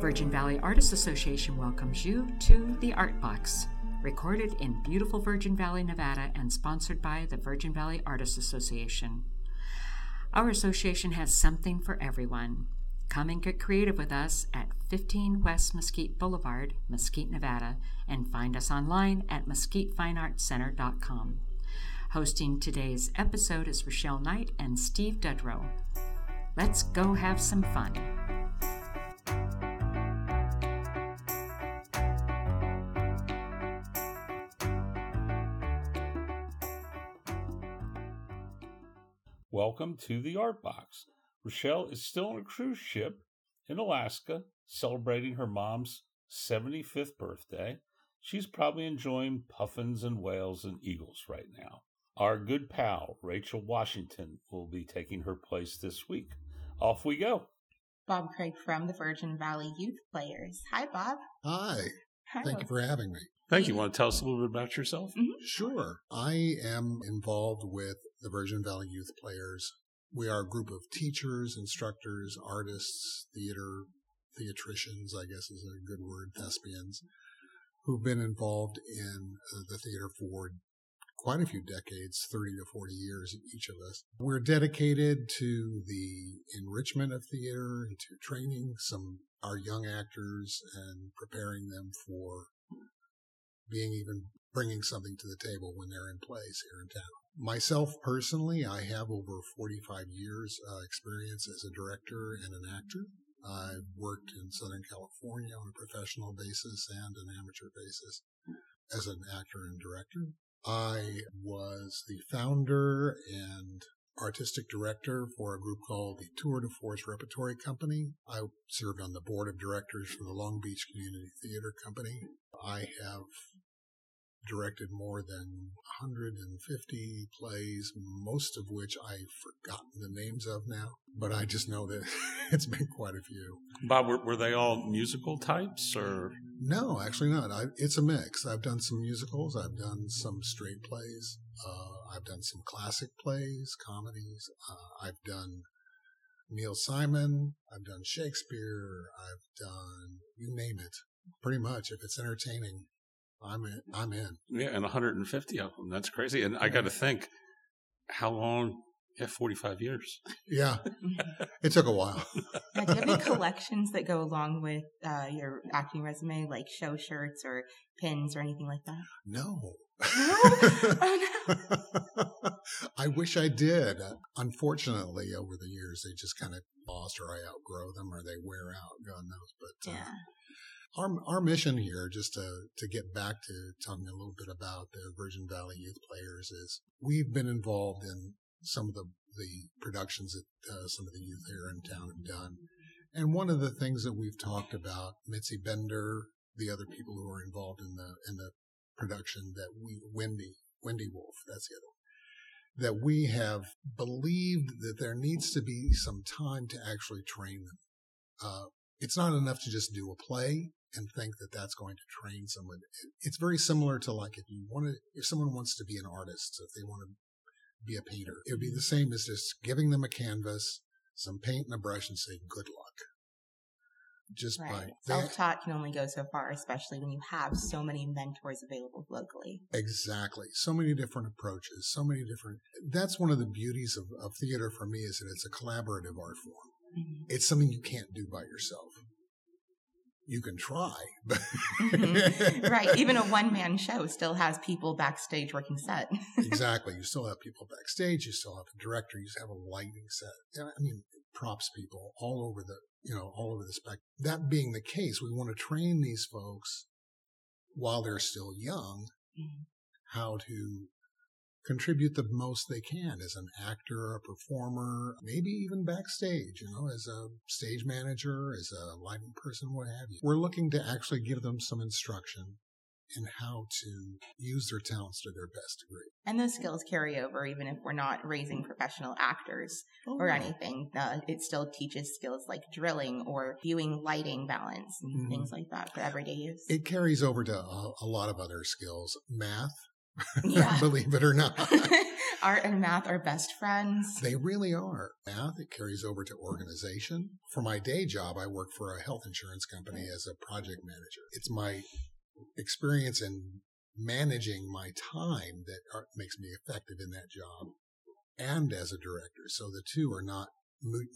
Virgin Valley Artists Association welcomes you to the Art Box, recorded in beautiful Virgin Valley, Nevada, and sponsored by the Virgin Valley Artists Association. Our association has something for everyone. Come and get creative with us at 15 West Mesquite Boulevard, Mesquite, Nevada, and find us online at mesquitefineartscenter.com. Hosting today's episode is Rochelle Knight and Steve Dudrow. Let's go have some fun. Welcome to the Art Box. Rochelle is still on a cruise ship in Alaska celebrating her mom's 75th birthday. She's probably enjoying puffins and whales and eagles right now. Our good pal, Rachel Washington, will be taking her place this week. Off we go. Bob Craig from the Virgin Valley Youth Players. Hi, Bob. Hi. Hi. Thank you for having me. Thank you. Want to tell us a little bit about yourself? Sure. I am involved with the Virgin Valley Youth Players. We are a group of teachers, instructors, artists, theater, theatricians, I guess is a good word, thespians, who've been involved in uh, the theater for quite a few decades, 30 to 40 years, each of us. We're dedicated to the enrichment of theater and to training some our young actors and preparing them for being even bringing something to the table when they're in plays here in town. Myself personally, I have over 45 years uh, experience as a director and an actor. I've worked in Southern California on a professional basis and an amateur basis as an actor and director. I was the founder and artistic director for a group called the Tour de Force Repertory Company. I served on the board of directors for the Long Beach Community Theater Company. I have directed more than 150 plays, most of which I've forgotten the names of now, but I just know that it's been quite a few. Bob, were, were they all musical types or? No, actually not. I, it's a mix. I've done some musicals. I've done some straight plays. Uh, I've done some classic plays, comedies. Uh, I've done Neil Simon. I've done Shakespeare. I've done you name it. Pretty much, if it's entertaining, I'm in. I'm in. Yeah, and 150 of them. That's crazy. And I got to think, how long? Yeah, 45 years. Yeah, it took a while. Now, do you have any collections that go along with uh, your acting resume, like show shirts or pins or anything like that? No. Oh, I wish I did. Unfortunately, over the years, they just kind of lost, or I outgrow them, or they wear out. God knows. But uh, Yeah. Our our mission here, just to to get back to talking a little bit about the Virgin Valley Youth Players, is we've been involved in some of the the productions that uh, some of the youth here in town have done, and one of the things that we've talked about, Mitzi Bender, the other people who are involved in the in the production, that we Wendy Wendy Wolf, that's the other one that we have believed that there needs to be some time to actually train them. Uh, it's not enough to just do a play and think that that's going to train someone. It's very similar to like if you want to, if someone wants to be an artist, if they want to be a painter, it would be the same as just giving them a canvas, some paint and a brush and say, good luck. Just Right. by Self taught can only go so far, especially when you have so many mentors available locally. Exactly. So many different approaches, so many different. That's one of the beauties of, of theater for me is that it's a collaborative art form. Mhm. It's something you can't do by yourself. You can try, but Mhm. right. Even a one man show still has people backstage working set. exactly. You still have people backstage. You still have a director. You have a lighting set. And I mean, props people all over the, you know, all over the spectrum. That being the case, we want to train these folks while they're still young Mhm. how to contribute the most they can as an actor, a performer, maybe even backstage, you know, as a stage manager, as a lighting person, what have you. We're looking to actually give them some instruction in how to use their talents to their best degree. And those skills carry over even if we're not raising professional actors Oh, or anything. Uh, it still teaches skills like drilling or viewing lighting balance and Mhm. things like that for everyday use. It carries over to a, a lot of other skills. Math, Yeah. believe it or not. Art and math are best friends. They really are. Math, it carries over to organization. For my day job, I work for a health insurance company mm. as a project manager. It's my experience in managing my time that makes me effective in that job and as a director. So the two are not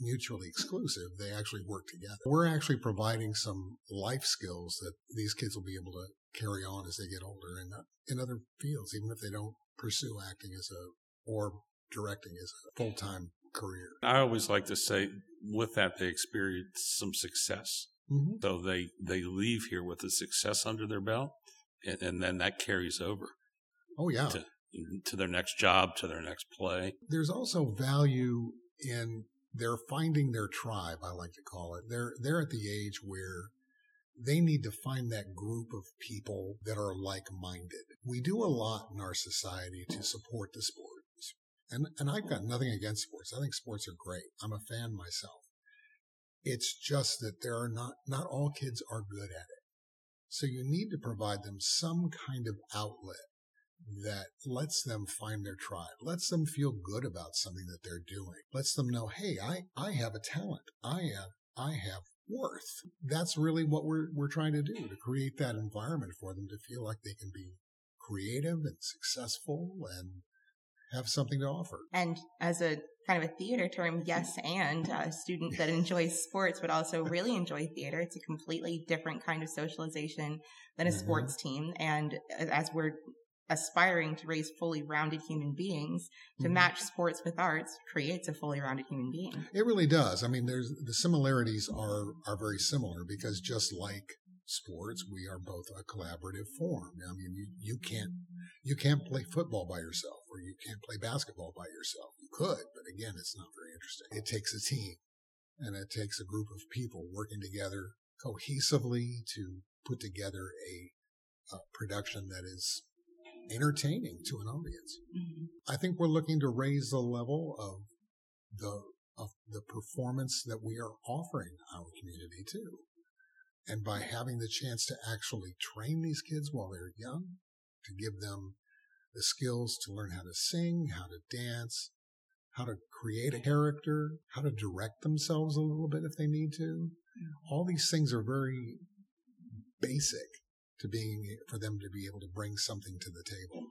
mutually exclusive. They actually work together. We're actually providing some life skills that these kids will be able to carry on as they get older in, in other fields, even if they don't pursue acting as a, or directing as a full-time career. I always like to say, with that, they experience some success. Mm-hmm. So they, they leave here with a success under their belt, and, and then that carries over Oh yeah. to, to their next job, to their next play. There's also value in their finding their tribe, I like to call it. They're they're at the age where they need to find that group of people that are like-minded. We do a lot in our society to support the sports. And and I've got nothing against sports. I think sports are great. I'm a fan myself. It's just that there are not not all kids are good at it. So you need to provide them some kind of outlet that lets them find their tribe, lets them feel good about something that they're doing, lets them know, hey, I, I have a talent. I have, I have worth. That's really what we're, we're trying to do to create that environment for them to feel like they can be creative and successful and have something to offer. And as a kind of a theater term, yes, and a student that enjoys sports but also really enjoy theater. It's a completely different kind of socialization than a Mhm. sports team. And as we're aspiring to raise fully rounded human beings, to Mhm. match sports with arts creates a fully rounded human being. It really does. I mean, there's the similarities are are very similar because just like sports, we are both a collaborative form. I mean, you, you can't you can't play football by yourself, or you can't play basketball by yourself. You could, but again, it's not very interesting. It takes a team, and it takes a group of people working together cohesively to put together a, a production that is entertaining to an audience. Mm-hmm. I think we're looking to raise the level of the of the performance that we are offering our community too. And by having the chance to actually train these kids while they're young, to give them the skills to learn how to sing, how to dance, how to create a character, how to direct themselves a little bit if they need to. All these things are very basic to being for them to be able to bring something to the table.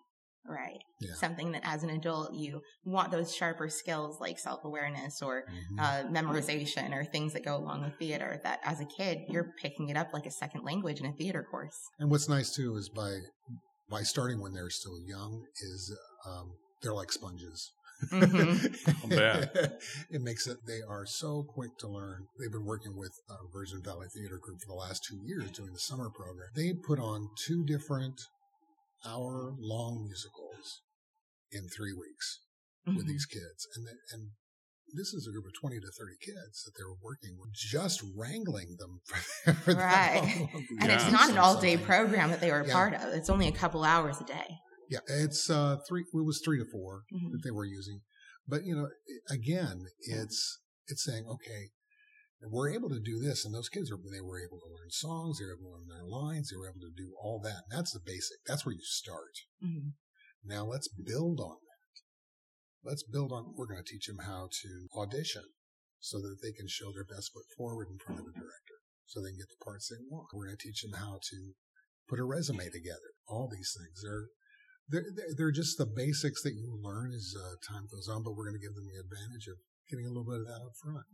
Right. Yeah. Something that as an adult you want those sharper skills like self awareness or Mhm. uh, memorization or things that go along with theater that as a kid you're picking it up like a second language in a theater course. And what's nice too is by by starting when they're still young is um, they're like sponges. Mhm. I'll bet. it makes it they are so quick to learn. They've been working with uh, Virgin Valley Theater Group for the last two years doing the summer program. They put on two different hour long musicals in three weeks with Mhm. these kids, and then, and this is a group of 20 to 30 kids that they were working with, just wrangling them for, for that Right. long. And it's not an all day program that they were a Yeah. part of. It's only a couple hours a day. Yeah, it's uh three. It was three to 4 Mhm. that they were using, but you know, again, it's it's saying okay, we're able to do this, and those kids are they were able to learn songs, they were able to learn their lines, they were able to do all that. And that's the basic. That's where you start. Mhm. Now let's build on that. Let's build on. We're going to teach them how to audition so that they can show their best foot forward in front of a director, so they can get the parts they want. We're going to teach them how to put a resume together. All these things are they're, they're- just the basics that you learn as uh, time goes on, but we're going to give them the advantage of getting a little bit of that up front.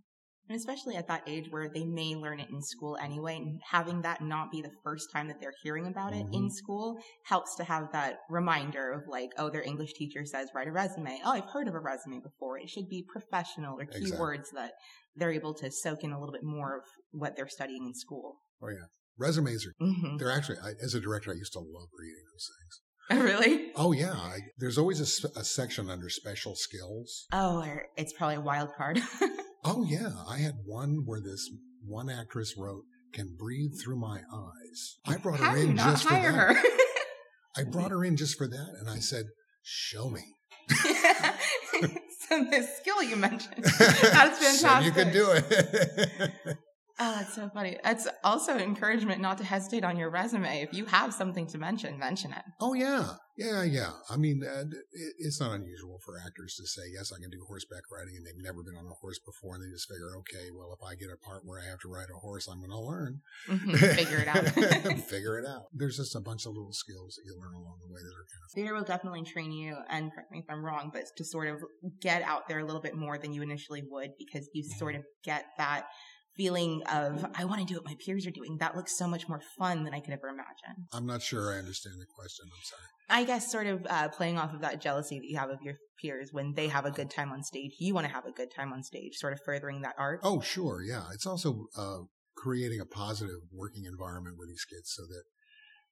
And especially at that age where they may learn it in school anyway, and having that not be the first time that they're hearing about it in Mhm. school helps to have that reminder of like, oh, their English teacher says write a resume. Oh, I've heard of a resume before. It should be professional or Exactly. keywords that they're able to soak in a little bit more of what they're studying in school. Oh yeah, resumes are hmm they're actually I, as a director I used to love reading those things. really? Oh yeah, I, there's always a section under special skills. Oh, it's probably a wild card. Oh yeah, I had one where this one actress wrote, "Can breathe through my eyes." I brought How her in just hire for that. her? I brought her in just for that, and I said, "Show me." so the skill you mentioned, that's fantastic. Said you could do it. Oh, that's so funny. That's also encouragement not to hesitate on your resume. If you have something to mention, mention it. oh yeah, yeah, yeah. I mean, uh, it, it's not unusual for actors to say, "Yes, I can do horseback riding," and they've never been on a horse before, and they just figure, "Okay, well, if I get a part where I have to ride a horse, I'm going to learn." Mhm, Figure it out. figure it out. There's just a bunch of little skills that you learn along the way that are kind of Theater will definitely train you, and correct me if I'm wrong, but to sort of get out there a little bit more than you initially would because you sort of get that feeling of, I want to do what my peers are doing. That looks so much more fun than I could ever imagine. I'm not sure I understand the question. I'm sorry. I guess sort of uh, playing off of that jealousy that you have of your peers when they have a good time on stage, you want to have a good time on stage, sort of furthering that art. Oh, sure. Yeah. It's also uh, creating a positive working environment with these kids so that,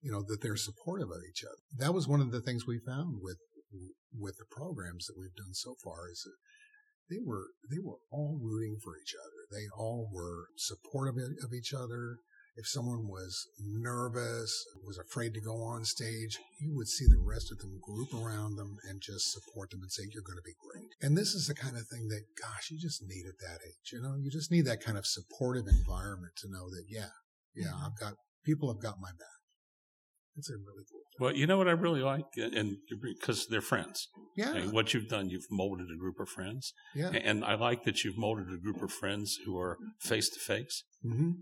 you know, that they're supportive of each other. That was one of the things we found with, with the programs that we've done so far is that they were, they were all rooting for each other. They all were supportive of each other. If someone was nervous, was afraid to go on stage, you would see the rest of them group around them and just support them and say, you're going to be great. And this is the kind of thing that, gosh, you just need at that age. You know, you just need that kind of supportive environment to know that, yeah, yeah, mm-hmm. I've got, people have got my back. It's a really cool. Well, you know what I really like, and because they're friends. Yeah. And what you've done, you've molded a group of friends, Yeah. and I like that you've molded a group of friends who are face to face.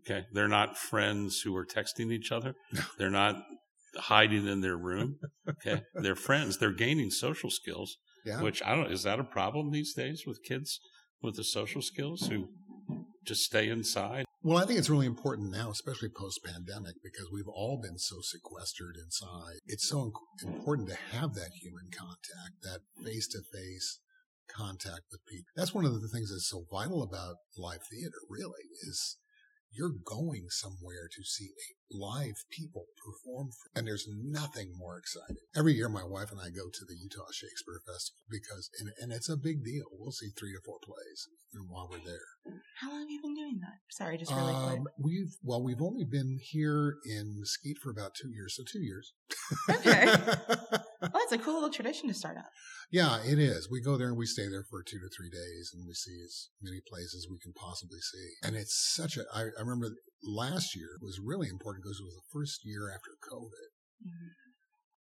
Okay, they're not friends who are texting each other. They're not hiding in their room. Okay, they're friends. They're gaining social skills. Yeah. Which I don't. Is that a problem these days with kids with the social skills who just stay inside? Well, I think it's really important now, especially post pandemic, because we've all been so sequestered inside. It's so important to have that human contact, that face to face contact with people. That's one of the things that's so vital about live theater, really, is you're going somewhere to see live people perform. For, and there's nothing more exciting. Every year, my wife and I go to the Utah Shakespeare Festival because, and, and it's a big deal. We'll see three to four plays and while we're there. How long have you been doing that? Sorry, just really quick. Um, we've well, we've only been here in Mesquite for about two years, so two years. Okay. That's a cool little tradition to start up. yeah, it is. We go there and we stay there for two to three days, and we see as many places we can possibly see. And it's such a. I, I remember last year was really important because it was the first year after COVID. Mhm.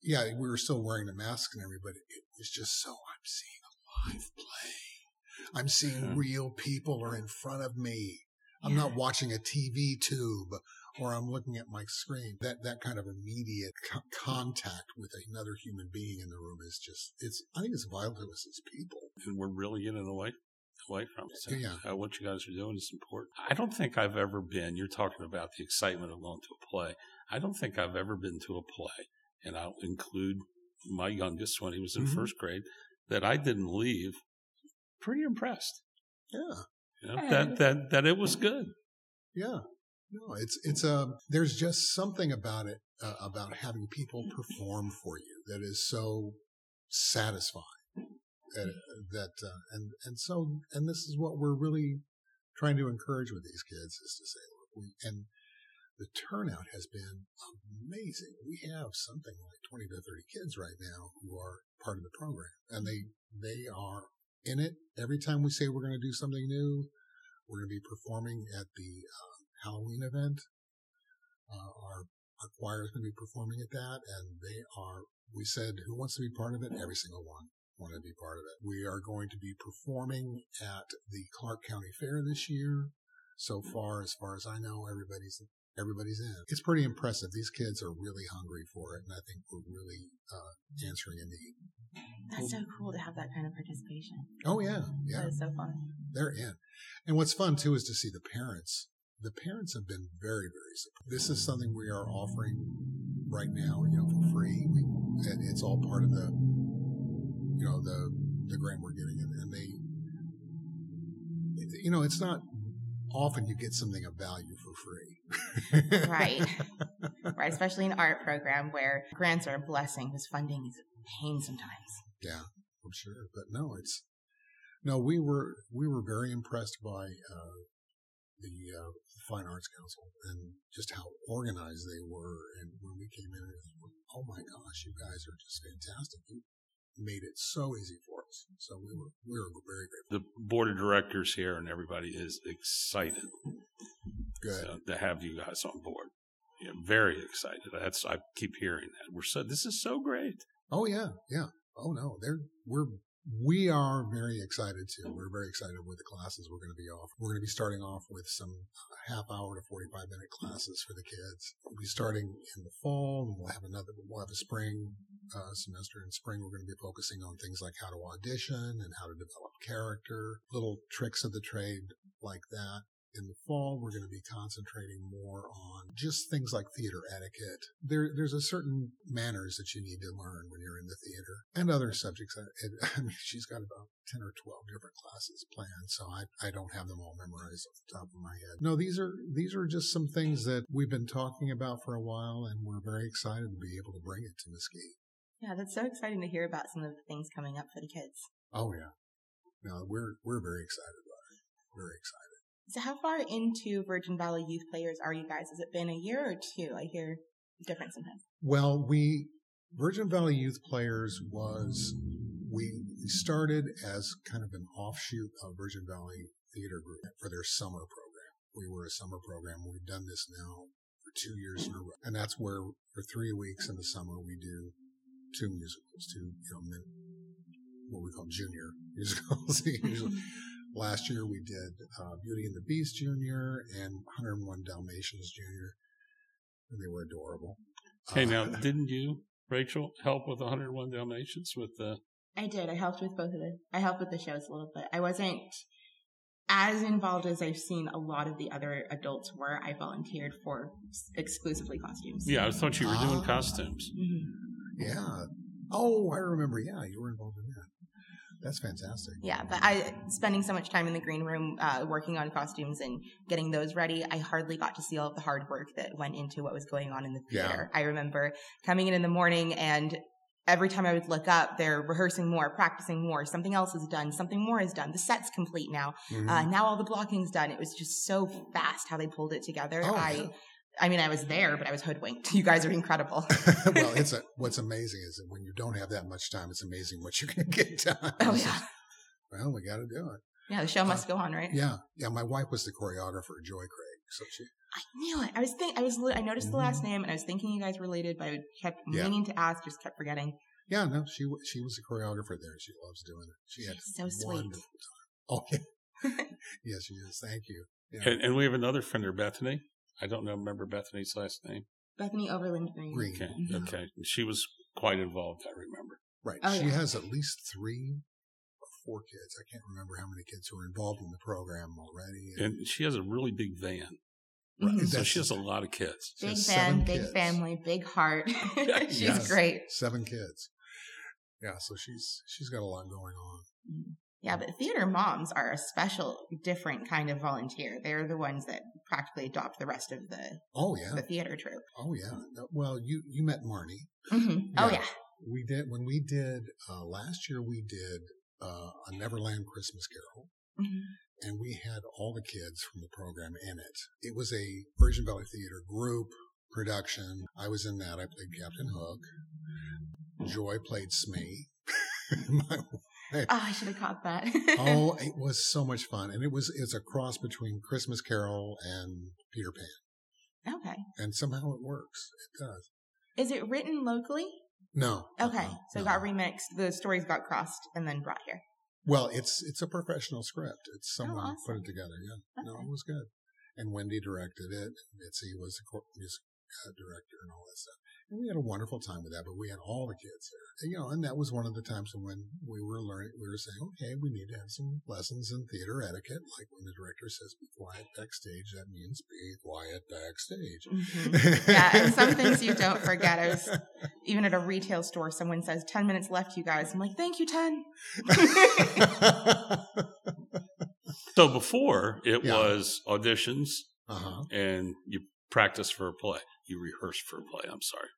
Yeah, we were still wearing the masks and everything, but it was just so. I'm seeing a live play. I'm seeing Mhm. real people are in front of me. I'm not watching a TV tube or I'm looking at my screen. That that kind of immediate co- contact with another human being in the room is just it's I think it's vital to us as people. and we're really getting away away from it. So, Yeah. uh, what you guys are doing is important. I don't think I've ever been. You're talking about the excitement of going to a play. I don't think I've ever been to a play, and I'll include my youngest when he was in Mhm. first grade. That I didn't leave pretty impressed. Yeah. You know, Yeah. that that that it was good. Yeah. No, it's it's um there's just something about it uh, about having people perform for you that is so satisfying. That, that uh, and and so and this is what we're really trying to encourage with these kids is to say look we and the turnout has been amazing. We have something like 20 to 30 kids right now who are part of the program and they they are in it every time we say we're going to do something new we're going to be performing at the uh, Halloween event. Uh, our, our choir is going to be performing at that, and they are. We said, "Who wants to be part of it?" Every single one wanted to be part of it. We are going to be performing at the Clark County Fair this year. So far, as far as I know, everybody's everybody's in. It's pretty impressive. These kids are really hungry for it, and I think we're really uh, answering a need. That's so cool to have that kind of participation. Oh yeah, yeah. That is so fun. they're in. And what's fun too is to see the parents. The parents have been very, very supportive. This is something we are offering right now, you know, for free. We, and it's all part of the, you know, the the grant we're getting, and, and they, you know, it's not often you get something of value for free. Right. Right, especially an art program where grants are a blessing because funding is a pain sometimes. Yeah, I'm sure. But no, it's no. We were we were very impressed by uh, the uh, Fine Arts Council and just how organized they were. And when we came in, it was, oh my gosh, you guys are just fantastic. You made it so easy for us. So we were we were very grateful. The board of directors here and everybody is excited Good. so, to have you guys on board. Yeah, very excited. That's I keep hearing that. We're so this is so great. Oh yeah, yeah. Oh no, they're we're we are very excited too. We're very excited with the classes we're going to be off. We're going to be starting off with some half hour to 45 minute classes for the kids. We'll be starting in the fall and we'll have another, we'll have a spring uh, semester. In spring, we're going to be focusing on things like how to audition and how to develop character, little tricks of the trade like that. In the fall, we're going to be concentrating more on just things like theater etiquette. There, there's a certain manners that you need to learn when you're in the theater and other subjects. I, I mean, she's got about 10 or 12 different classes planned, so I, I don't have them all memorized off the top of my head. No, these are, these are just some things that we've been talking about for a while and we're very excited to be able to bring it to Mesquite. Yeah, that's so exciting to hear about some of the things coming up for the kids. Oh yeah. No, we're, we're very excited about it. Very excited. So how far into Virgin Valley Youth Players are you guys? Has it been a year or two? I hear different sometimes. Well, we Virgin Valley Youth Players was we started as kind of an offshoot of Virgin Valley Theater Group for their summer program. We were a summer program. We've done this now for two years in a row, and that's where for three weeks in the summer we do two musicals, two you know what we call junior musicals. Last year we did uh, Beauty and the Beast Junior and 101 Dalmatians Junior, and they were adorable. Okay, Uh, now didn't you, Rachel, help with 101 Dalmatians with the? I did. I helped with both of the. I helped with the shows a little bit. I wasn't as involved as I've seen a lot of the other adults were. I volunteered for exclusively costumes. Yeah, I thought you were doing Ah. costumes. Mhm. Yeah. Oh, I remember. Yeah, you were involved in that. That's fantastic. Yeah, but I spending so much time in the green room uh, working on costumes and getting those ready, I hardly got to see all of the hard work that went into what was going on in the Yeah. theater. I remember coming in in the morning and every time I would look up, they're rehearsing more, practicing more. Something else is done. Something more is done. The set's complete now. Mhm. Uh, now all the blocking's done. It was just so fast how they pulled it together. Oh, I, yeah. I mean, I was there, but I was hoodwinked. You guys are incredible. well, it's a, what's amazing is that when you don't have that much time, it's amazing what you can get done. oh yeah, just, well, we got to do it. yeah. The show uh, must go on, right? Yeah, yeah. My wife was the choreographer, Joy Craig, so she. I knew it. I was think I was li- I noticed the last mm. name and I was thinking you guys related, but I kept. Yeah. meaning to ask, just kept forgetting. Yeah, no, she wa- she was a choreographer there. She loves doing it. She had so sweet. wonderful time. Oh yeah, yes, she is. Thank you. Yeah. And, and we have another friend, her, Bethany. I don't know, remember Bethany's last name. Bethany Overland Green. Green. Okay, Mhm. okay. She was quite involved. I remember. Right. Oh, she yeah. has at least three or four kids. I can't remember how many kids were involved in the program already. And she has a really big van, Right, Mhm. so she has a lot of kids. Big has fan, seven big kids. family, big heart. She's Yes. great. Seven kids. Yeah, so she's she's got a lot going on. Yeah, but theater moms are a special, different kind of volunteer. They're the ones that practically adopt the rest of the, Oh yeah. the theater troupe. Oh yeah. Well, you you met Marnie. hmm Oh Yeah. yeah. We did when we did uh, last year. We did uh, a Neverland Christmas Carol, Mhm. and we had all the kids from the program in it. It was a Virgin Valley Theater group production. I was in that. I played Captain Hook. Joy played Smee. My Oh, I should have caught that. oh, it was so much fun, and it was it's a cross between Christmas Carol and Peter Pan, okay. and somehow it works. It does. Is it written locally? No. Okay, uh-uh, so it no. got remixed. The stories got crossed and then brought here. Well, it's it's a professional script. It's someone awesome. put it together. Yeah, no, it was good. And Wendy directed it. Mitzi was the music uh, director and all that stuff. And we had a wonderful time with that. But we had all the kids there, and, you know. And that was one of the times when we were learning. We were saying, okay, we need to have some lessons in theater etiquette. Like when the director says, "Be quiet backstage," that means be quiet backstage. Mhm. Yeah, and some things you don't forget. I was even at a retail store. Someone says ten minutes left, you guys. I'm like, thank you, ten. So before it Yeah. was auditions uh huh. and you practice for a play. You rehearse for a play. I'm sorry,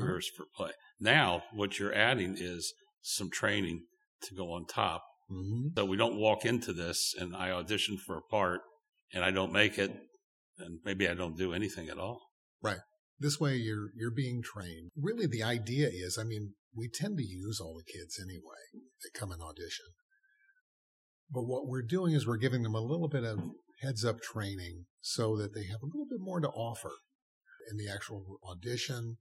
Rehearse for play. Now what you're adding is some training to go on top. hmm So we don't walk into this and I audition for a part and I don't make it, and maybe I don't do anything at all. Right. This way you're, you're being trained. Really the idea is, I mean, we tend to use all the kids anyway that come and audition. But what we're doing is we're giving them a little bit of heads up training so that they have a little bit more to offer in the actual audition.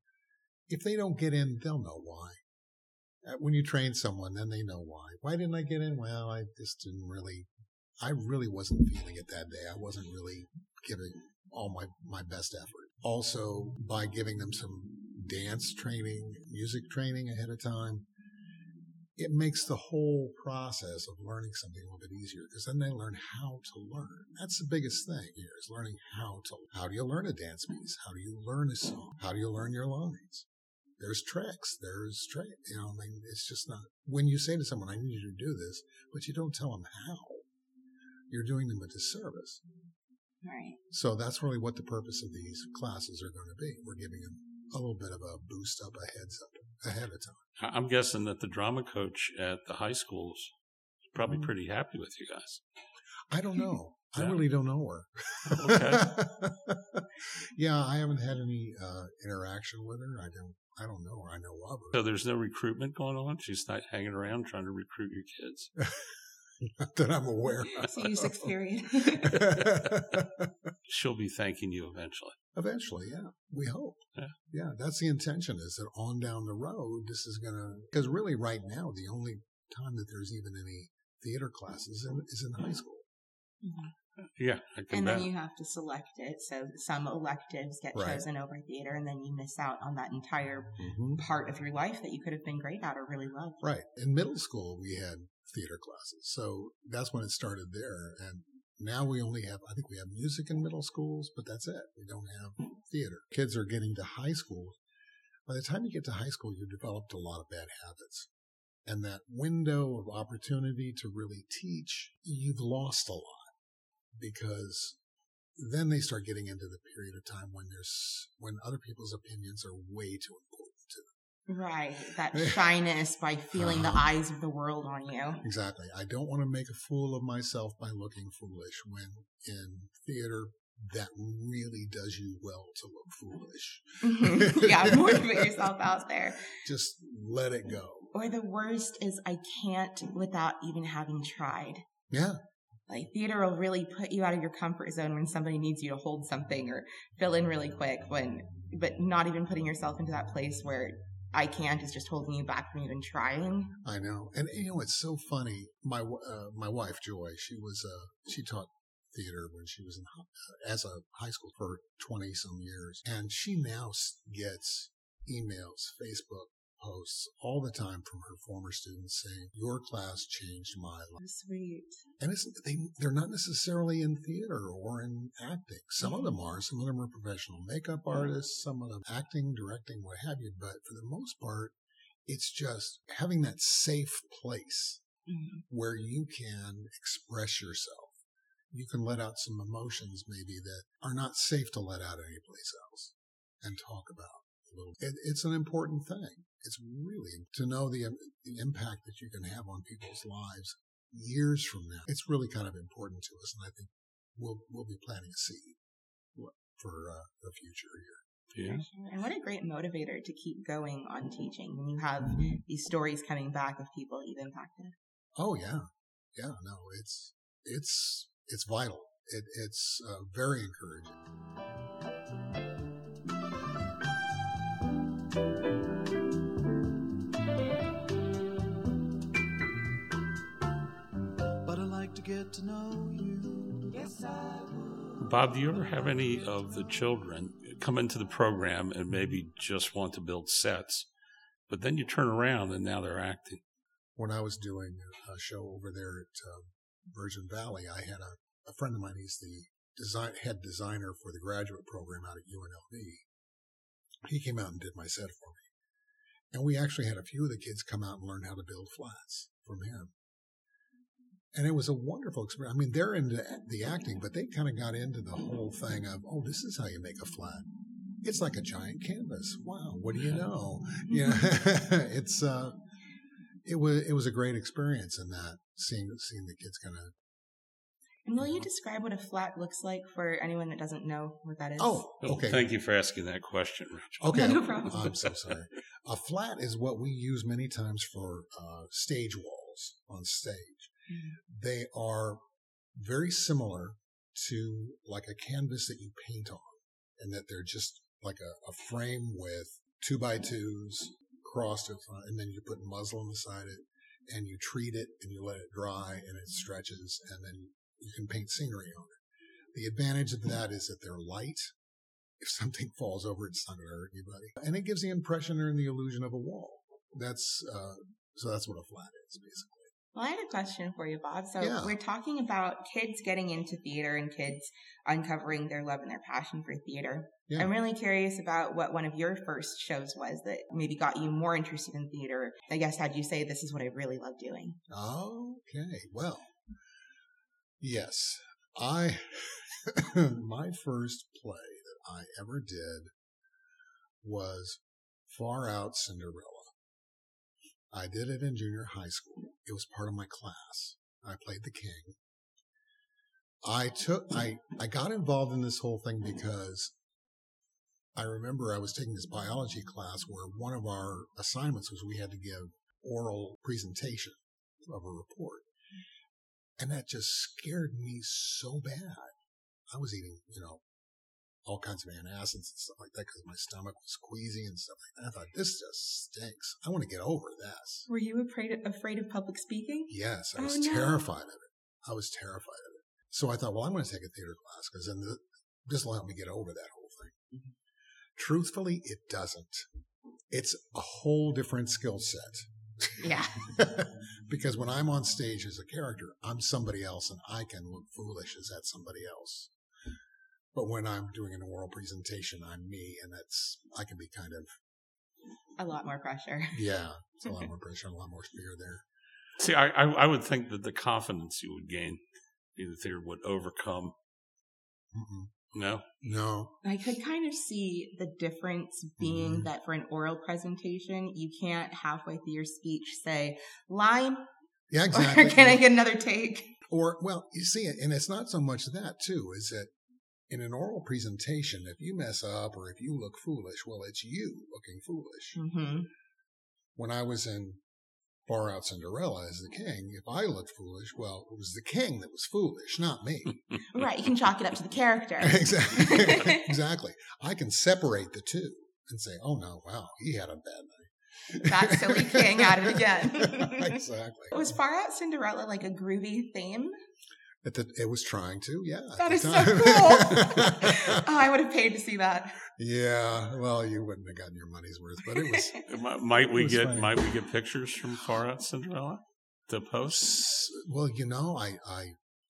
If they don't get in, they'll know why. Uh, When you train someone, then they know why. Why didn't I get in? Well, I just didn't really, I really wasn't feeling it that day. I wasn't really giving all my, my best effort. Also, by giving them some dance training, music training ahead of time, it makes the whole process of learning something a little bit easier because then they learn how to learn. That's the biggest thing here is learning how to, how do you learn a dance piece? How do you learn a song? How do you learn your lines? There's tricks. There's trick. You know, I mean, it's just not, when you say to someone, I need you to do this, but you don't tell them how, you're doing them a disservice. Right. So that's really what the purpose of these classes are going to be. We're giving them a little bit of a boost up, a heads up ahead of time. I- I'm guessing that the drama coach at the high schools is probably pretty happy with you guys. I don't know. I Yeah. really don't know her. Okay. yeah, I haven't had any uh, interaction with her. I don't. I don't know her. I know of her. So there's no recruitment going on. She's not hanging around trying to recruit your kids. Not that I'm aware. So you sixth period. of. She'll be thanking you eventually. Eventually, yeah, we hope. Yeah. yeah, that's the intention. Is that on down the road, this is gonna because really, right now, the only time that there's even any theater classes in, is in high school. Mm-hmm. Yeah, and bet. then you have to select it. So some electives get Right. chosen over theater, and then you miss out on that entire Mm-hmm. part of your life that you could have been great at or really loved. Right. In middle school, we had theater classes. So that's when it started there. And now we only have, I think we have music in middle schools, but that's it. We don't have theater. Kids are getting to high school. By the time you get to high school, you've developed a lot of bad habits. And that window of opportunity to really teach, you've lost a lot because then they start getting into the period of time when there's, when other people's opinions are way too important to them. Right. That shyness by feeling the Uh-huh. eyes of the world on you. Exactly. I don't want to make a fool of myself by looking foolish when in theater that really does you well to look foolish. yeah, motivate yourself out there. Just let it go. Or the worst is I can't without even having tried. Yeah. Like theater will really put you out of your comfort zone when somebody needs you to hold something or fill in really quick when but not even putting yourself into that place where I can't is just holding you back from even trying. I know. And you know, it's so funny. My, uh, my wife, Joy, she was, uh, she taught theater when she was in, as a high school for 20 some years. And she now gets emails, Facebook posts all the time from her former students saying, your class changed my life. Sweet. And it's, they, they're not necessarily in theater or in acting. Some of them are. Some of them are professional makeup artists. Some of them acting, directing, what have you. But for the most part, it's just having that safe place Mhm. where you can express yourself. You can let out some emotions maybe that are not safe to let out anyplace else and talk about a little. It, it's an important thing. It's really to know the, the impact that you can have on people's lives years from now. It's really kind of important to us. And I think we'll, we'll be planting a seed for uh, the future here. yeah. And what a great motivator to keep going on teaching when you have these stories coming back of people you've impacted. Oh yeah, yeah. No, it's it's it's vital. It, it's uh, very encouraging. But I like to get to know you. Yes, I would. Bob, do you ever have any of the children come into the program and maybe just want to build sets, but then you turn around and now they're acting? When I was doing a show over there at uh, Virgin Valley, I had a, a friend of mine. He's the design head designer for the graduate program out at UNLV. He came out and did my set for me, and we actually had a few of the kids come out and learn how to build flats from him. And it was a wonderful experience. I mean, they're into the acting, but they kind of got into the whole thing of, oh, this is how you make a flat. It's like a giant canvas. Wow, what do you know? Yeah, it's uh, it was it was a great experience in that seeing seeing the kids kind of will you describe what a flat looks like for anyone that doesn't know what that is? Oh, okay. Thank you for asking that question, Rich. Okay. No problem. I'm so sorry. A flat is what we use many times for uh, stage walls on stage. Mhm. They are very similar to like a canvas that you paint on, and that they're just like a, a frame with two by twos crossed in front, and then you put muslin beside it, and you treat it, and you let it dry, and it stretches, and then you can paint scenery on it. The advantage of that is that they're light. If something falls over, it's not going to hurt anybody, and it gives the impression or the illusion of a wall. That's uh, so that's what a flat is basically. Well, I had a question for you, Bob. So Yeah. we're talking about kids getting into theater and kids uncovering their love and their passion for theater. Yeah. I'm really curious about what one of your first shows was that maybe got you more interested in theater. I guess had you say this is what I really love doing. Okay, well, yes, I my first play that I ever did was Far Out Cinderella. I did it in junior high school. It was part of my class. I played the king. I took I I got involved in this whole thing because I remember I was taking this biology class where one of our assignments was we had to give oral presentation of a report. And that just scared me so bad. I was eating, you know, all kinds of antacids and stuff like that because my stomach was queasy and stuff like that. I thought, this just stinks. I want to get over this. Were you afraid afraid of public speaking? Yes, I Oh, was no. terrified of it. I was terrified of it. So I thought, well, I'm going to take a theater class because then th- this will help me get over that whole thing. Mm-hmm. Truthfully, it doesn't. It's a whole different skill set. Yeah. because when I'm on stage as a character, I'm somebody else and I can look foolish as that somebody else. But when I'm doing an oral presentation, I'm me and that's, I can be kind of, A lot more pressure. yeah, it's a lot more pressure, a lot more fear there. See, I, I, I would think that the confidence you would gain in the theater would overcome. Mm-mm. No, No, I could kind of see the difference being Mhm. that for an oral presentation, you can't halfway through your speech say line yeah, or exactly. can I get another take? Or, well, you see, and it's not so much that too, is that in an oral presentation, if you mess up or if you look foolish, well, it's you looking foolish. Mm-hmm. When I was in Far Out Cinderella as the king, if I looked foolish, well, it was the king that was foolish, not me. Right, you can chalk it up to the character. exactly. exactly. I can separate the two and say, oh no, wow, he had a bad night. that silly king at it again. exactly. Was Far Out Cinderella like a groovy theme? At the, it was trying to, yeah. That is That the is so cool. oh, I would have paid to see that. yeah, well, you wouldn't have gotten your money's worth, but it was. Might we was get funny. might we get pictures from Far Out Cinderella to post? Well, you know, I, I,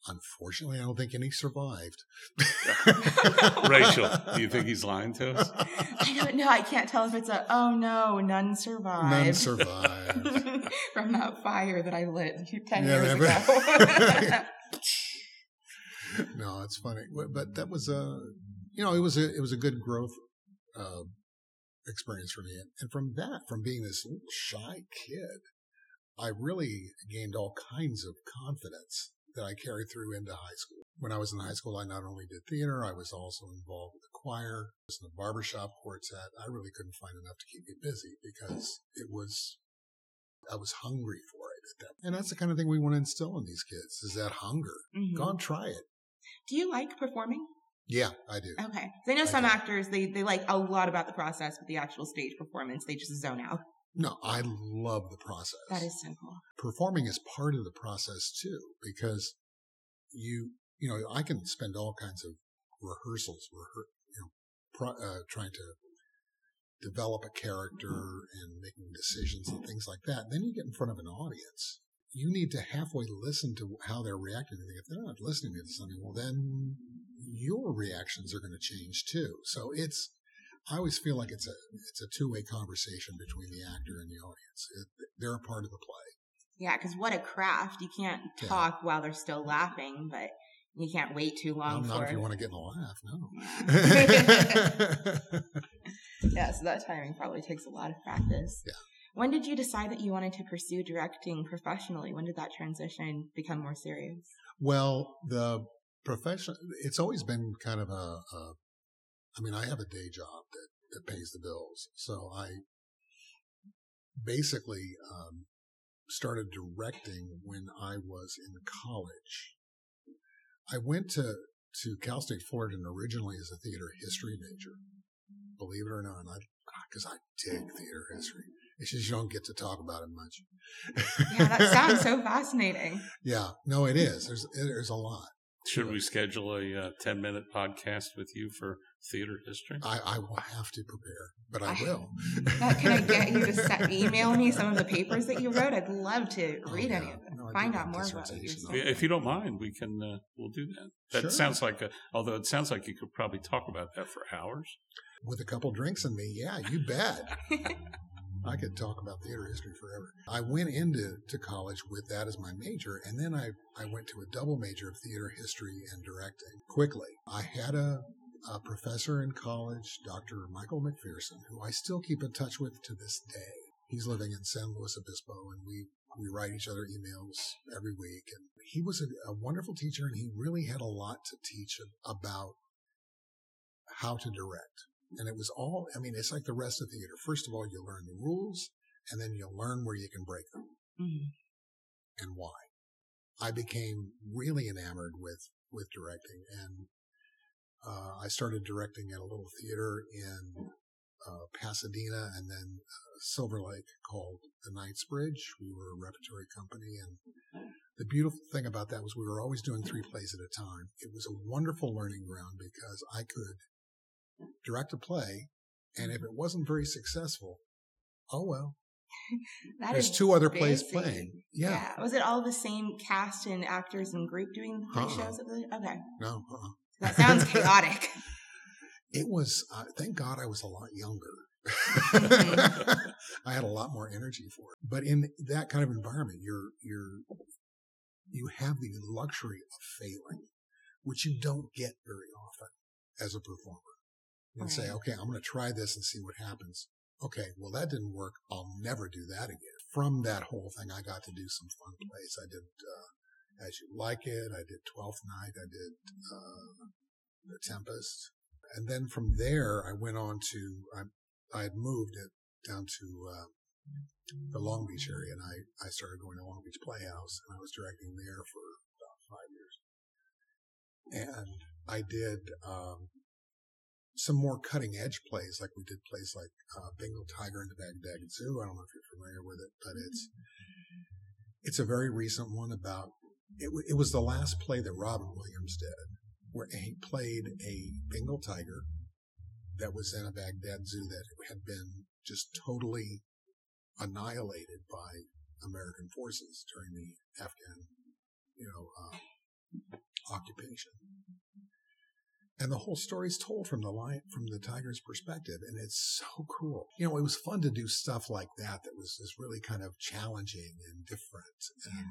unfortunately, I don't think any survived. Rachel, do you think he's lying to us? I don't know. I can't tell if it's a oh no, none survived. None survived. From that fire that I lit ten Yeah, years ago. no, it's funny, but that was a, you know, it was a it was a good growth uh, experience for me, and from that, from being this shy kid, I really gained all kinds of confidence that I carried through into high school. When I was in high school, I not only did theater, I was also involved with the choir, I was in the barbershop quartet. I really couldn't find enough to keep me busy because it was, I was hungry for it at that. And that's the kind of thing we want to instill in these kids is that hunger. Mhm. Go on, try it. Do you like performing? Yeah, I do. Okay. I know I some do. actors they they like a lot about the process, but the actual stage performance they just zone out. No, I love the process. That is so cool. performing is part of the process too, because you, you know, I can spend all kinds of rehearsals, rehe- you know, pro- uh, trying to develop a character and making decisions and things like that. Then you get in front of an audience. You need to halfway listen to how they're reacting. And if they're not listening to something, well, then your reactions are going to change too. So it's, I always feel like it's a, it's a two way conversation between the actor and the audience. It, they're a part of the play. Yeah, because what a craft! You can't Yeah. talk while they're still laughing, but you can't wait too Well, long not for if you want to get in a laugh, no. Yeah, so that timing probably takes a lot of practice. Yeah. When did you decide that you wanted to pursue directing professionally? When did that transition become more serious? Well, the profession, it's always been kind of a, a I mean, I have a day job that, that pays the bills. So I basically um, started directing when I was in college. I went to, to Cal State Fullerton originally as a theater history major, believe it or not. Because I, I dig theater history. It's just you don't get to talk about it much. Yeah, that sounds so fascinating. yeah, no, it is. There's there's a lot. Should we schedule a uh, 10 minute podcast with you for theater history? I, I will have to prepare, but I will. Uh, can I get you to set, email me some of the papers that you wrote? I'd love to Oh, read yeah. any of them. No, Find out more about what you're If if you don't mind, we can, uh, we'll do that. That Sure. sounds like a, although it sounds like you could probably talk about that for hours. With a couple drinks in me, yeah, you bet. I could talk about theater history forever. I went into to college with that as my major, and then I, I went to a double major of theater history and directing quickly. I had a, a professor in college, Dr. Michael McPherson, who I still keep in touch with to this day. He's living in San Luis Obispo, and we, we write each other emails every week. And he was a, a wonderful teacher, and he really had a lot to teach about how to direct. And it was all, I mean, it's like the rest of theater. First of all, you learn the rules and then you'll learn where you can break them Mhm. and why. I became really enamored with, with directing and, uh, I started directing at a little theater in, uh, Pasadena and then uh, Silver Lake called the Knightsbridge. We were a repertory company and the beautiful thing about that was we were always doing three plays at a time. It was a wonderful learning ground because I could direct a play, and if it wasn't very successful, oh well. That There's is two other plays playing. Yeah. Was it all the same cast and actors and group doing the Uh-uh. shows? Okay. No, uh-uh. That sounds chaotic. it was. Uh, thank God I was a lot younger. Mhm. I had a lot more energy for it. But in that kind of environment, you're you're you have the luxury of failing, which you don't get very often as a performer. And say, okay, I'm going to try this and see what happens. Okay, well that didn't work. I'll never do that again. From that whole thing, I got to do some fun plays. I did uh, As You Like It. I did Twelfth Night. I did uh, The Tempest. And then from there, I went on to, I, I had moved it down to uh, the Long Beach area, and I, I started going to Long Beach Playhouse, and I was directing there for about five years. And I did um, some more cutting edge plays, like we did plays like uh, Bengal Tiger and the Baghdad Zoo. I don't know if you're familiar with it, but it's it's a very recent one about. It, w- it was the last play that Robin Williams did, where he played a Bengal tiger that was in a Baghdad zoo that had been just totally annihilated by American forces during the Afghan, you know, uh, occupation. And the whole story is told from the lion, from the tiger's perspective, and it's so cool. You know, it was fun to do stuff like that that was just really kind of challenging and different. And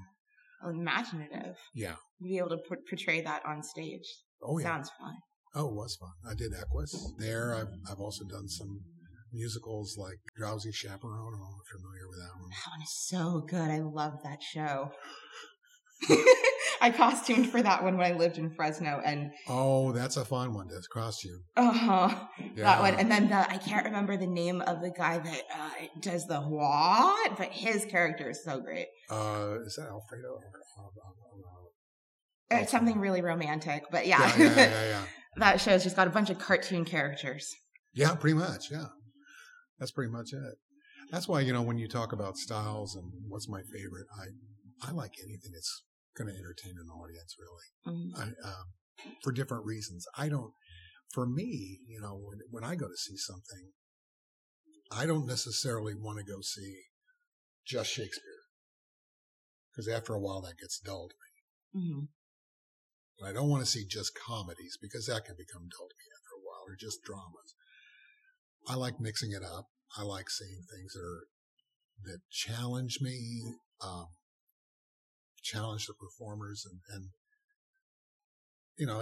oh, Imaginative. yeah, To be able to put, portray that on stage. oh yeah, Sounds fun. oh, it was fun. I did Equus there. I've I've also done some musicals like Drowsy Chaperone. I don't know if you're familiar with that one. That one is so good. I love that show. I costumed for that one when I lived in Fresno, and Oh, that's a fun one to you. uh huh, Yeah. that one. And then the I can't remember the name of the guy that uh, does the what, but his character is so great. Uh, is that Aldolpho? Or, uh, It's something really romantic, but yeah, yeah, yeah, yeah, yeah. that show's just got a bunch of cartoon characters. Yeah, pretty much. Yeah. That's pretty much it. That's why, you know, when you talk about styles and what's my favorite, I, I like anything that's going to entertain an audience, really. Mm. I, uh, for different reasons. I don't, for me, you know, when, when I go to see something, I don't necessarily want to go see just Shakespeare. Because after a while that gets dull to me. Mhm. And I don't want to see just comedies because that can become dull to me after a while or just dramas. I like mixing it up. I like seeing things that are, that challenge me, um, challenge the performers and, and, you know,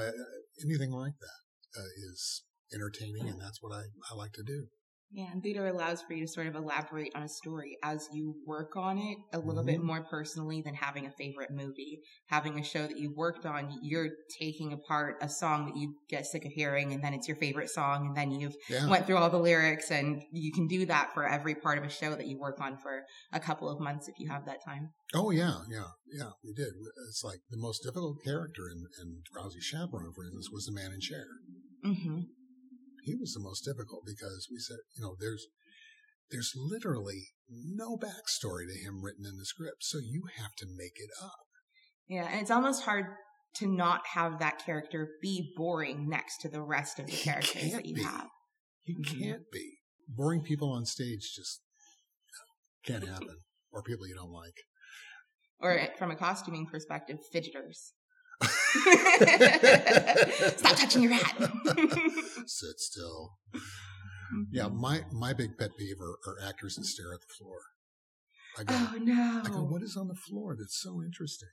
anything like that uh, is entertaining and that's what I, I like to do. Yeah, and theater allows for you to sort of elaborate on a story as you work on it a little bit Mhm. more personally than having a favorite movie. Having a show that you worked on, you're taking apart a song that you get sick of hearing, and then it's your favorite song, and then you've Yeah. went through all the lyrics, and you can do that for every part of a show that you work on for a couple of months if you have that time. Oh yeah, yeah, yeah. We did. It's like the most difficult character in, in Drowsy Chaperone, for instance, was the man in chair. Mm-hmm. He was the most difficult because we said, you know, there's there's literally no backstory to him written in the script, so you have to make it up. Yeah, and it's almost hard to not have that character be boring next to the rest of the He characters that you be. have. You Mhm. can't be boring people on stage. Just can't happen, or people you don't like. Or from a costuming perspective, fidgeters. Stop touching your hat. Sit still. Yeah, my my big pet peeve are, are actors that stare at the floor. I go, oh no. I go, what is on the floor that's so interesting?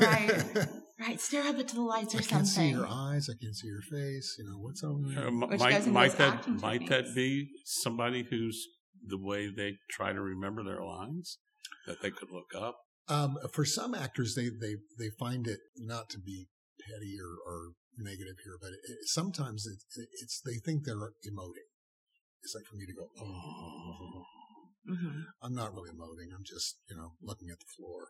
Right. Right, stare up into the lights or I can't see your eyes. I can't see your face. You know what's on there? Uh, Which might might that acting might that be somebody who's the way they try to remember their lines that they could look up? Um, for some actors, they they they find it not to be petty or, or negative here, but it, sometimes it's, it's they think they're emoting. It's like for me to go, oh, Mhm. I'm not really emoting. I'm just you know looking at the floor.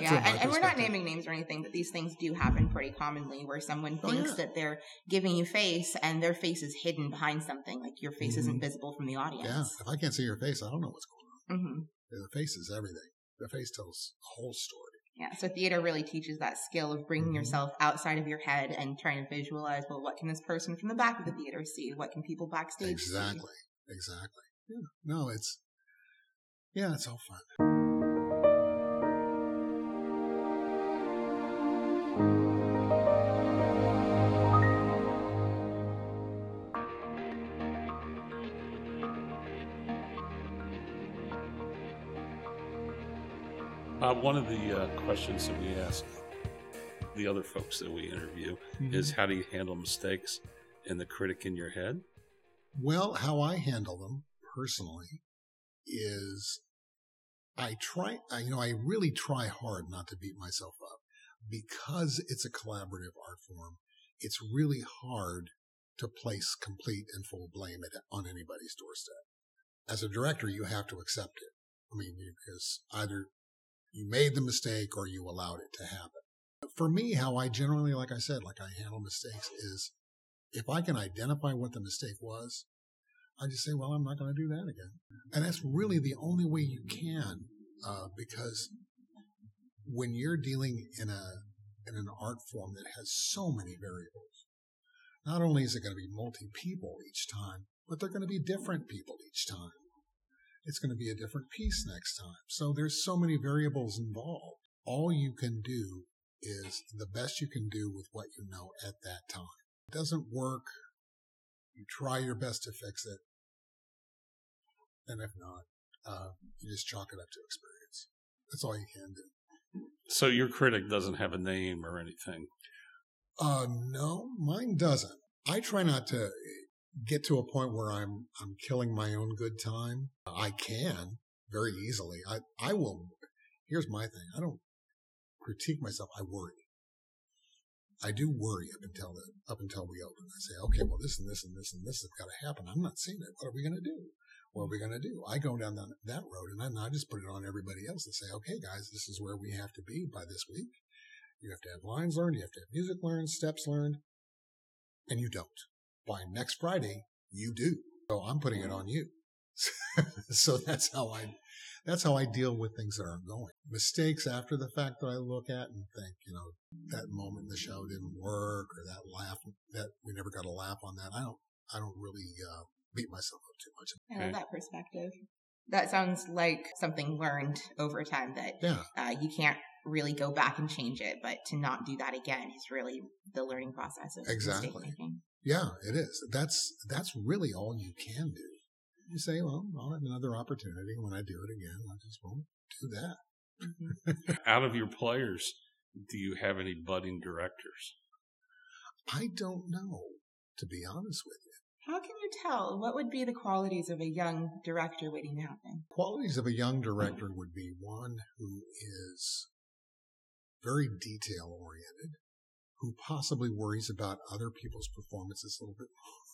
Yeah, and, and we're not naming names or anything, but these things do happen pretty commonly where someone Oh, thinks yeah. that they're giving you face and their face is hidden behind something, like your face isn't Mhm. visible from the audience. Yeah, if I can't see your face, I don't know what's going on. hmm The face is everything. The face tells the whole story. Yeah, so theater really teaches that skill of bringing Mhm. yourself outside of your head and trying to visualize, well, what can this person from the back of the theater see? What can people backstage see? Exactly. Exactly. Yeah. No, it's yeah, it's all fun. Uh, one of the uh, questions that we ask the other folks that we interview Mm-hmm. is how do you handle mistakes and the critic in your head? Well, how I handle them personally is I try, I, you know, I really try hard not to beat myself up because it's a collaborative art form. It's really hard to place complete and full blame at, on anybody's doorstep. As a director, you have to accept it. I mean, because either you made the mistake or you allowed it to happen. For me, how I generally, like I said, like I handle mistakes is if I can identify what the mistake was, I just say, well, I'm not going to do that again. And that's really the only way you can, uh, because when you're dealing in a, in an art form that has so many variables, not only is it going to be multi people each time, but they're going to be different people each time. It's going to be a different piece next time. So there's so many variables involved. All you can do is the best you can do with what you know at that time. It doesn't work. You try your best to fix it. And if not, uh, you just chalk it up to experience. That's all you can do. So your critic doesn't have a name or anything. Uh, no, mine doesn't. I try not to get to a point where I'm, I'm killing my own good time. I can very easily. I, I will. Here's my thing. I don't critique myself. I worry. I do worry up until the, up until we open. I say, okay, well, this and this and this and this has got to happen. I'm not seeing it. What are we going to do? What are we going to do? I go down that, that road and then I just put it on everybody else and say, okay, guys, this is where we have to be by this week. You have to have lines learned. You have to have music learned, steps learned, and you don't. By next Friday, you do. So I'm putting it on you. so that's how I, that's how I deal with things that aren't going. Mistakes after the fact that I look at and think, you know, that moment in the show didn't work or that laugh, that we never got a laugh on that. I don't, I don't really, uh, beat myself up too much. I love that perspective. That sounds like something learned over time that Yeah. uh, you can't really go back and change it, but to not do that again is really the learning process of Exactly. Mistake making. Yeah, it is. That's, that's really all you can do. You say, well, I'll have another opportunity. When I do it again, I just won't do that. Mhm. Out of your players, do you have any budding directors? I don't know, to be honest with you. How can you tell? What would be the qualities of a young director waiting to happen? Qualities of a young director would be one who is very detail oriented, who possibly worries about other people's performances a little bit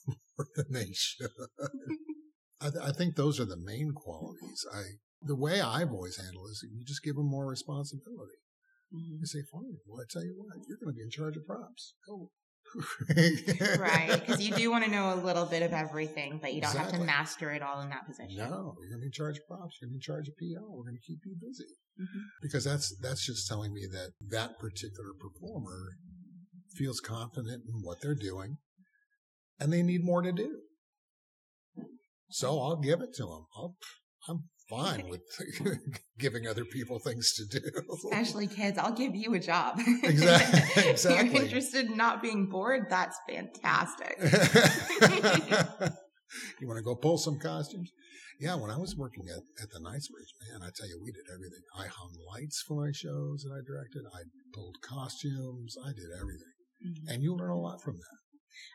more than they should. I, th- I think those are the main qualities. I the way I've always handled is you just give them more responsibility. Mhm. You say, fine, well, I tell you what, you're going to be in charge of props. Go. right, because you do want to know a little bit of everything, but you don't have to master it all in that position. No, you're going to be in charge of props. You're going to be in charge of PR. We're going to keep you busy Mhm. because that's that's just telling me that that particular performer feels confident in what they're doing, and they need more to do. So I'll give it to them. I'll, I'm fine with giving other people things to do. Especially kids, I'll give you a job. Exact- If exactly. You're interested in not being bored? That's fantastic. you want to go pull some costumes? Yeah, when I was working at, at the Knightsbridge, man, I tell you, we did everything. I hung lights for my shows that I directed. I pulled costumes. I did everything. Mhm. And you learn a lot from that.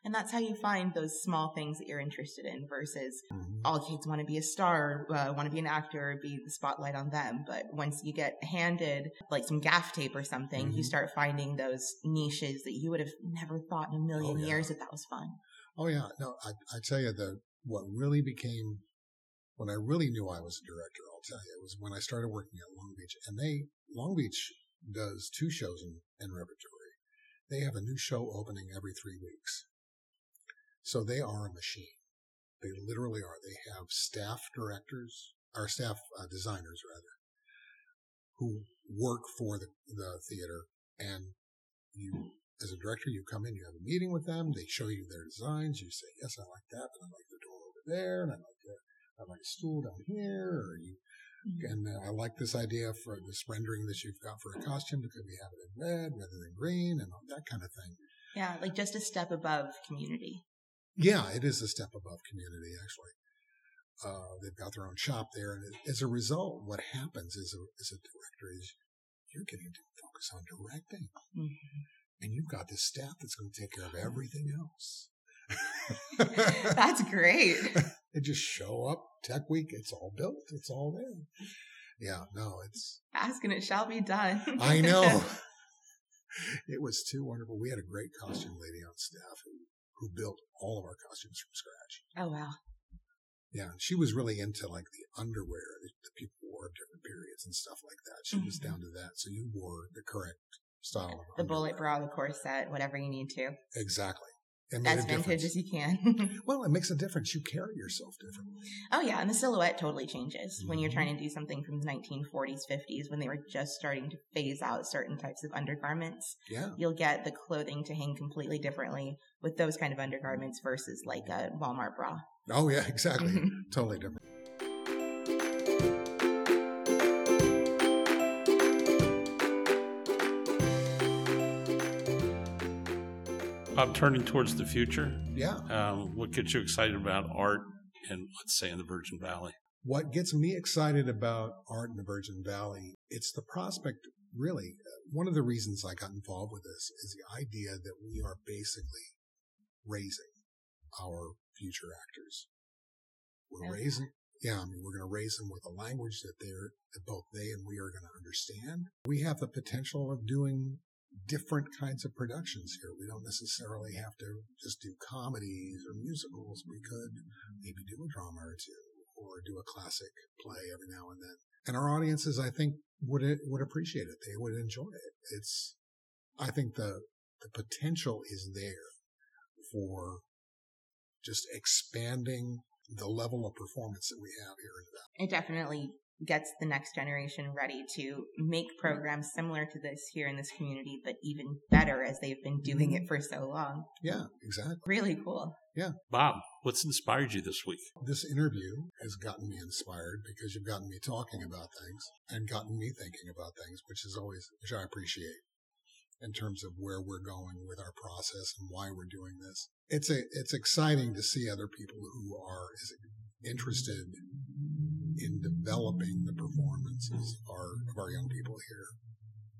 And that's how you find those small things that you're interested in versus Mhm. all kids want to be a star, uh, want to be an actor, be the spotlight on them. But once you get handed like some gaff tape or something, you Mhm. start finding those niches that you would have never thought in a million Oh, yeah. years that that was fun. Oh yeah, no, I, I tell you the what really became when I really knew I was a director. I'll tell you, it was when I started working at Long Beach, and they Long Beach does two shows in, in repertory. They have a new show opening every three weeks, so they are a machine. They literally are. They have staff directors, or staff uh, designers rather, who work for the, the theater, and you as a director, you come in, you have a meeting with them, they show you their designs, you say, yes, I like that, but I like the door over there, and I like the, I like a stool down here, or you, and uh, I like this idea for this rendering that you've got for a costume, could we have it in red rather than green, and all that kind of thing. Yeah, like just a step above community. Yeah, it is a step above community, actually. Uh, they've got their own shop there, and as a result, what happens is a, as a director is you're getting to focus on directing. Mhm. And you've got this staff that's going to take care of everything else. That's great. They just show up tech week. It's all built. It's all there. Yeah, no, it's, Ask and it shall be done. I know. it was too wonderful. We had a great costume lady on staff who, who built all of our costumes from scratch. oh wow. Yeah, and she was really into like the underwear that the people wore of different periods and stuff like that. She was Mhm. down to that. So you wore the correct style of The bullet bra, the corset, whatever you need to. Exactly. Made As vintage as you can. Well, it makes a difference. You carry yourself differently. oh yeah, and the silhouette totally changes when you're Mhm. trying to do something from the 1940s, 50s when they were just starting to phase out certain types of undergarments. Yeah. You'll get the clothing to hang completely differently with those kind of undergarments versus like a Walmart bra. Oh, yeah, exactly. Mhm. Totally different. Bob, turning towards the future, Yeah. um, what gets you excited about art and let's say in the Virgin Valley? What gets me excited about art in the Virgin Valley, it's the prospect, really. uh, One of the reasons I got involved with this is the idea that we are basically raising our future actors. We're Okay. raising, yeah, I mean, we're going to raise them with a language that they're, that both they and we are going to understand. We have the potential of doing different kinds of productions here. We don't necessarily have to just do comedies or musicals. We could maybe do a drama or two or do a classic play every now and then. And our audiences, I think, would would appreciate it. They would enjoy it. It's, I think the the potential is there for just expanding the level of performance that we have here in It definitely gets the next generation ready to make programs similar to this here in this community, but even better as they've been doing it for so long. Yeah, exactly. Really cool. Yeah. Bob, what's inspired you this week? This interview has gotten me inspired because you've gotten me talking about things and gotten me thinking about things, which is always, which I appreciate in terms of where we're going with our process and why we're doing this. It's a, it's exciting to see other people who are as interested in developing the performances of our, of our young people here.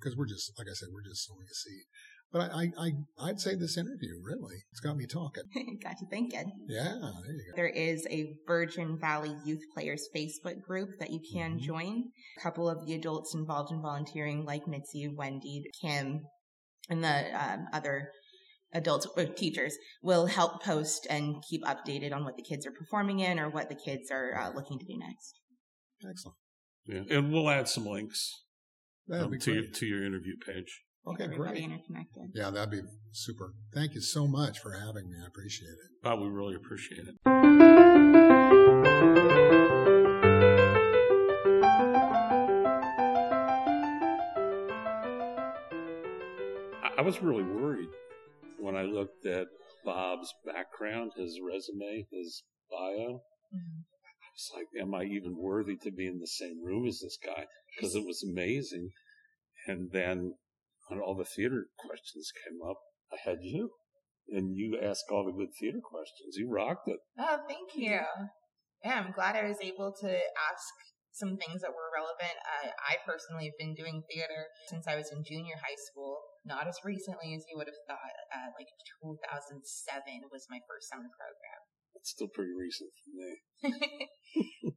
Cause we're just, like I said, we're just sowing a seed. But I, I, I, I'd say this interview really, it's got me talking. got you thinking. Yeah, there you go. There is a Virgin Valley Youth Players Facebook group that you can Mhm. join. A couple of the adults involved in volunteering, like Mitzi, Wendy, Kim, and the um, other adults or teachers, will help post and keep updated on what the kids are performing in or what the kids are uh, looking to do next. Excellent. Yeah, and we'll add some links um, to your to your interview page. Okay, Everybody great. interconnected. Yeah, that'd be super. Thank you so much for having me. I appreciate it. But we really appreciate it. I- I was really worried when I looked at Bob's background, his resume, his bio. It's like, am I even worthy to be in the same room as this guy? Because it was amazing. And then when all the theater questions came up, I had you. And you asked all the good theater questions. You rocked it. Oh, thank you. Yeah, I'm glad I was able to ask some things that were relevant. Uh, I personally have been doing theater since I was in junior high school. Not as recently as you would have thought. Uh, like 2007 was my first summer program. It's still pretty recent for me.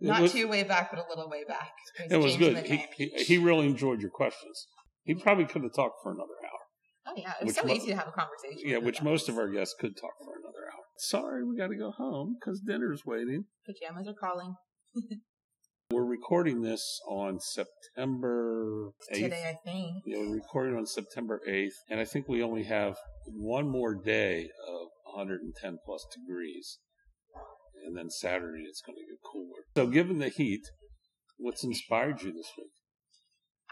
Not was- too way back, but a little way back. It was good. He, he, he really enjoyed your questions. He probably could have talked for another hour. oh yeah, it was so mo- easy to have a conversation. Yeah, which most of our guests could talk for another hour. Sorry, we got to go home because dinner's waiting. pajamas are calling We're recording this on September 8th. today. I think. Yeah, we're recording on September 8th, and I think we only have one more day of 110 plus degrees. And then Saturday it's going to get cooler. So, given the heat, what's inspired you this week?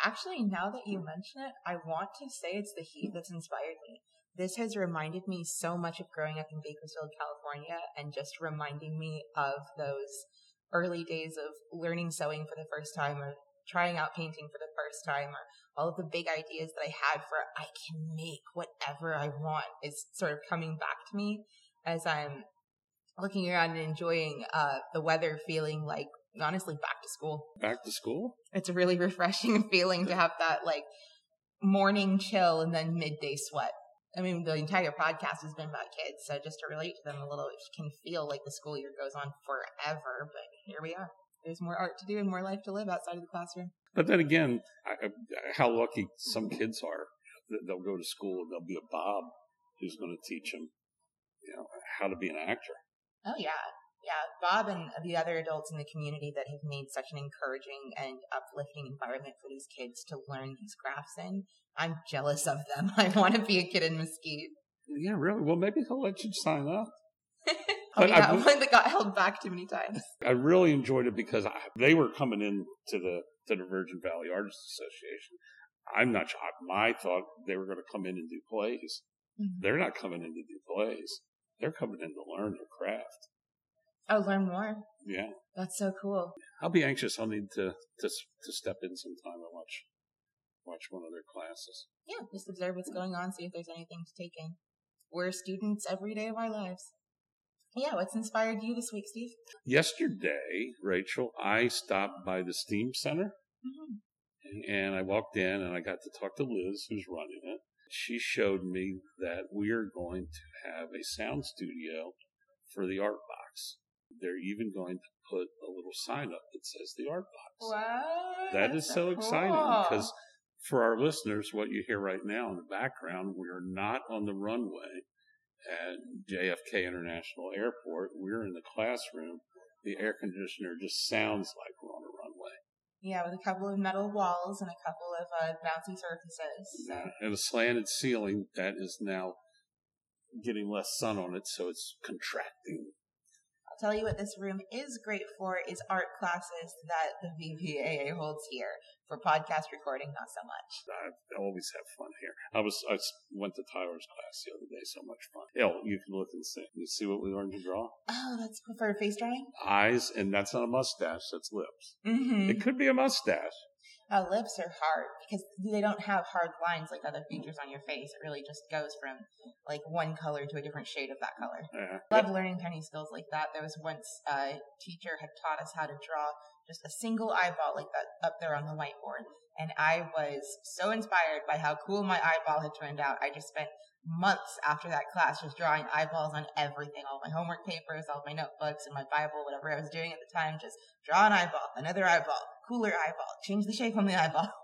Actually, now that you mention it, I want to say it's the heat that's inspired me. This has reminded me so much of growing up in Bakersfield, California, and just reminding me of those early days of learning sewing for the first time or trying out painting for the first time or all of the big ideas that I had for I can make whatever I want is sort of coming back to me as I'm looking around and enjoying uh, the weather feeling like honestly back to school Back to school? it's a really refreshing feeling to have that like morning chill and then midday sweat. I mean, the entire podcast has been about kids, so just to relate to them a little, it can feel like the school year goes on forever, but here we are. There's more art to do and more life to live outside of the classroom. But then again, I, I- how lucky some kids are that they'll go to school and there'll be a Bob who's going to teach them, you know, how to be an actor. Oh yeah. Yeah. Bob and the other adults in the community that have made such an encouraging and uplifting environment for these kids to learn these crafts in. I'm jealous of them. I want to be a kid in Mesquite. Yeah, really. Well, maybe he'll let you sign up. oh But I yeah, would- one that got held back too many times. I really enjoyed it because I, they were coming in to the to the Virgin Valley Artists Association. I'm not sure. My thought they were going to come in and do plays. Mhm. They're not coming in to do plays. They're coming in to learn their craft. Oh, learn more. Yeah, That's so cool. I'll be anxious. I'll need to to to step in sometime and watch watch one of their classes. Yeah, just observe what's going on, see if there's anything to take in. We're students every day of our lives. Yeah, what's inspired you this week, Steve? Yesterday, Rachel, I stopped by the Steam Center Mm-hmm. and I walked in and I got to talk to Liz, who's running it. She showed me that we are going to have a sound studio for the art box. They're even going to put a little sign up that says the art box. What? That is so exciting because for our listeners, what you hear right now in the background, we are not on the runway at JFK International Airport. We're in the classroom. The air conditioner just sounds like we're on a runway. Yeah, with a couple of metal walls and a couple of uh, bouncy surfaces. So. And a slanted ceiling that is now getting less sun on it, so it's contracting. Tell you what this room is great for is art classes that the VVAA holds here. For podcast recording, not so much. I always have fun here. I was I went to Tyler's class the other day. So much fun. Hell, you can look and see. You see what we learned to draw? Oh, that's for face drawing? Eyes, and that's not a mustache. That's lips. Mm-hmm. It could be a mustache. Uh, lips are hard because they don't have hard lines like other features on your face. It really just goes from like one color to a different shade of that color. Yeah. Love learning tiny skills like that. There was once a teacher had taught us how to draw just a single eyeball like that up there on the whiteboard. And I was so inspired by how cool my eyeball had turned out. I just spent months after that class just drawing eyeballs on everything, all my homework papers, all my notebooks, and my Bible, whatever I was doing at the time. Just draw an eyeball, another eyeball, cooler eyeball, change the shape on the eyeball.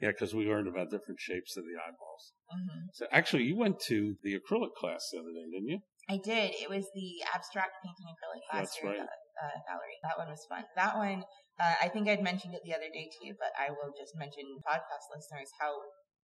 Yeah, because we learned about different shapes of the eyeballs. hmm So actually, you went to the acrylic class the other day, didn't you? I did. It was the abstract painting acrylic class That's right. at the uh, gallery. That one was fun. That one, uh, I think I'd mentioned it the other day to you, but I will just mention podcast listeners how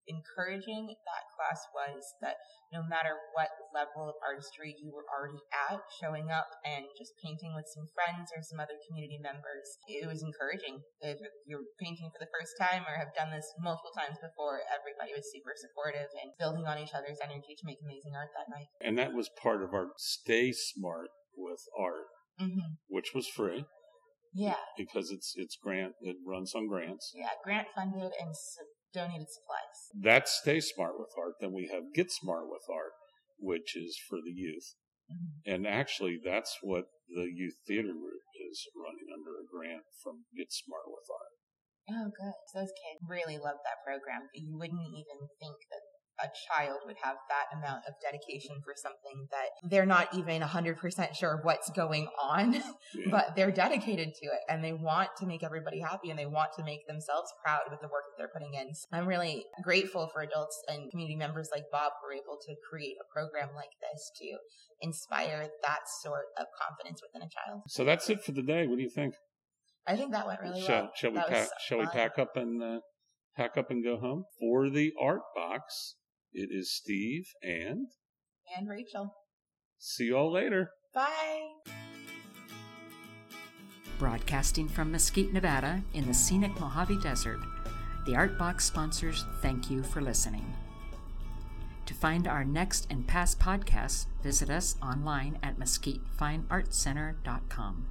encouraging that class was that no matter what level of artistry you were already at, showing up and just painting with some friends or some other community members, it was encouraging. If you're painting for the first time or have done this multiple times before, everybody was super supportive and building on each other's energy to make amazing art that night. And that was part of our Stay Smart with Art, hmm which was free Yeah. because it's it's grant. It runs on grants. Yeah, grant funded and donated supplies. That's Stay Smart with Art. Then we have Get Smart with Art, which is for the youth. Mhm. And actually, that's what the youth theater group is running under a grant from Get Smart with Art. Oh, good. Those kids really love that program. You wouldn't even think that a child would have that amount of dedication for something that they're not even 100% sure what's going on, Yeah. but they're dedicated to it and they want to make everybody happy and they want to make themselves proud with the work that they're putting in. So I'm really grateful for adults and community members like Bob who are able to create a program like this to inspire that sort of confidence within a child. so that's it for the day. What do you think? I think that went really shall, well. shall we pack? Shall we pack up and uh, pack up and go home? For the art box, it is Steve and And Rachel. see you all later. Bye. Broadcasting from Mesquite, Nevada, in the scenic Mojave Desert, the Art Box sponsors thank you for listening. To find our next and past podcasts, visit us online at mesquitefineartcenter.com.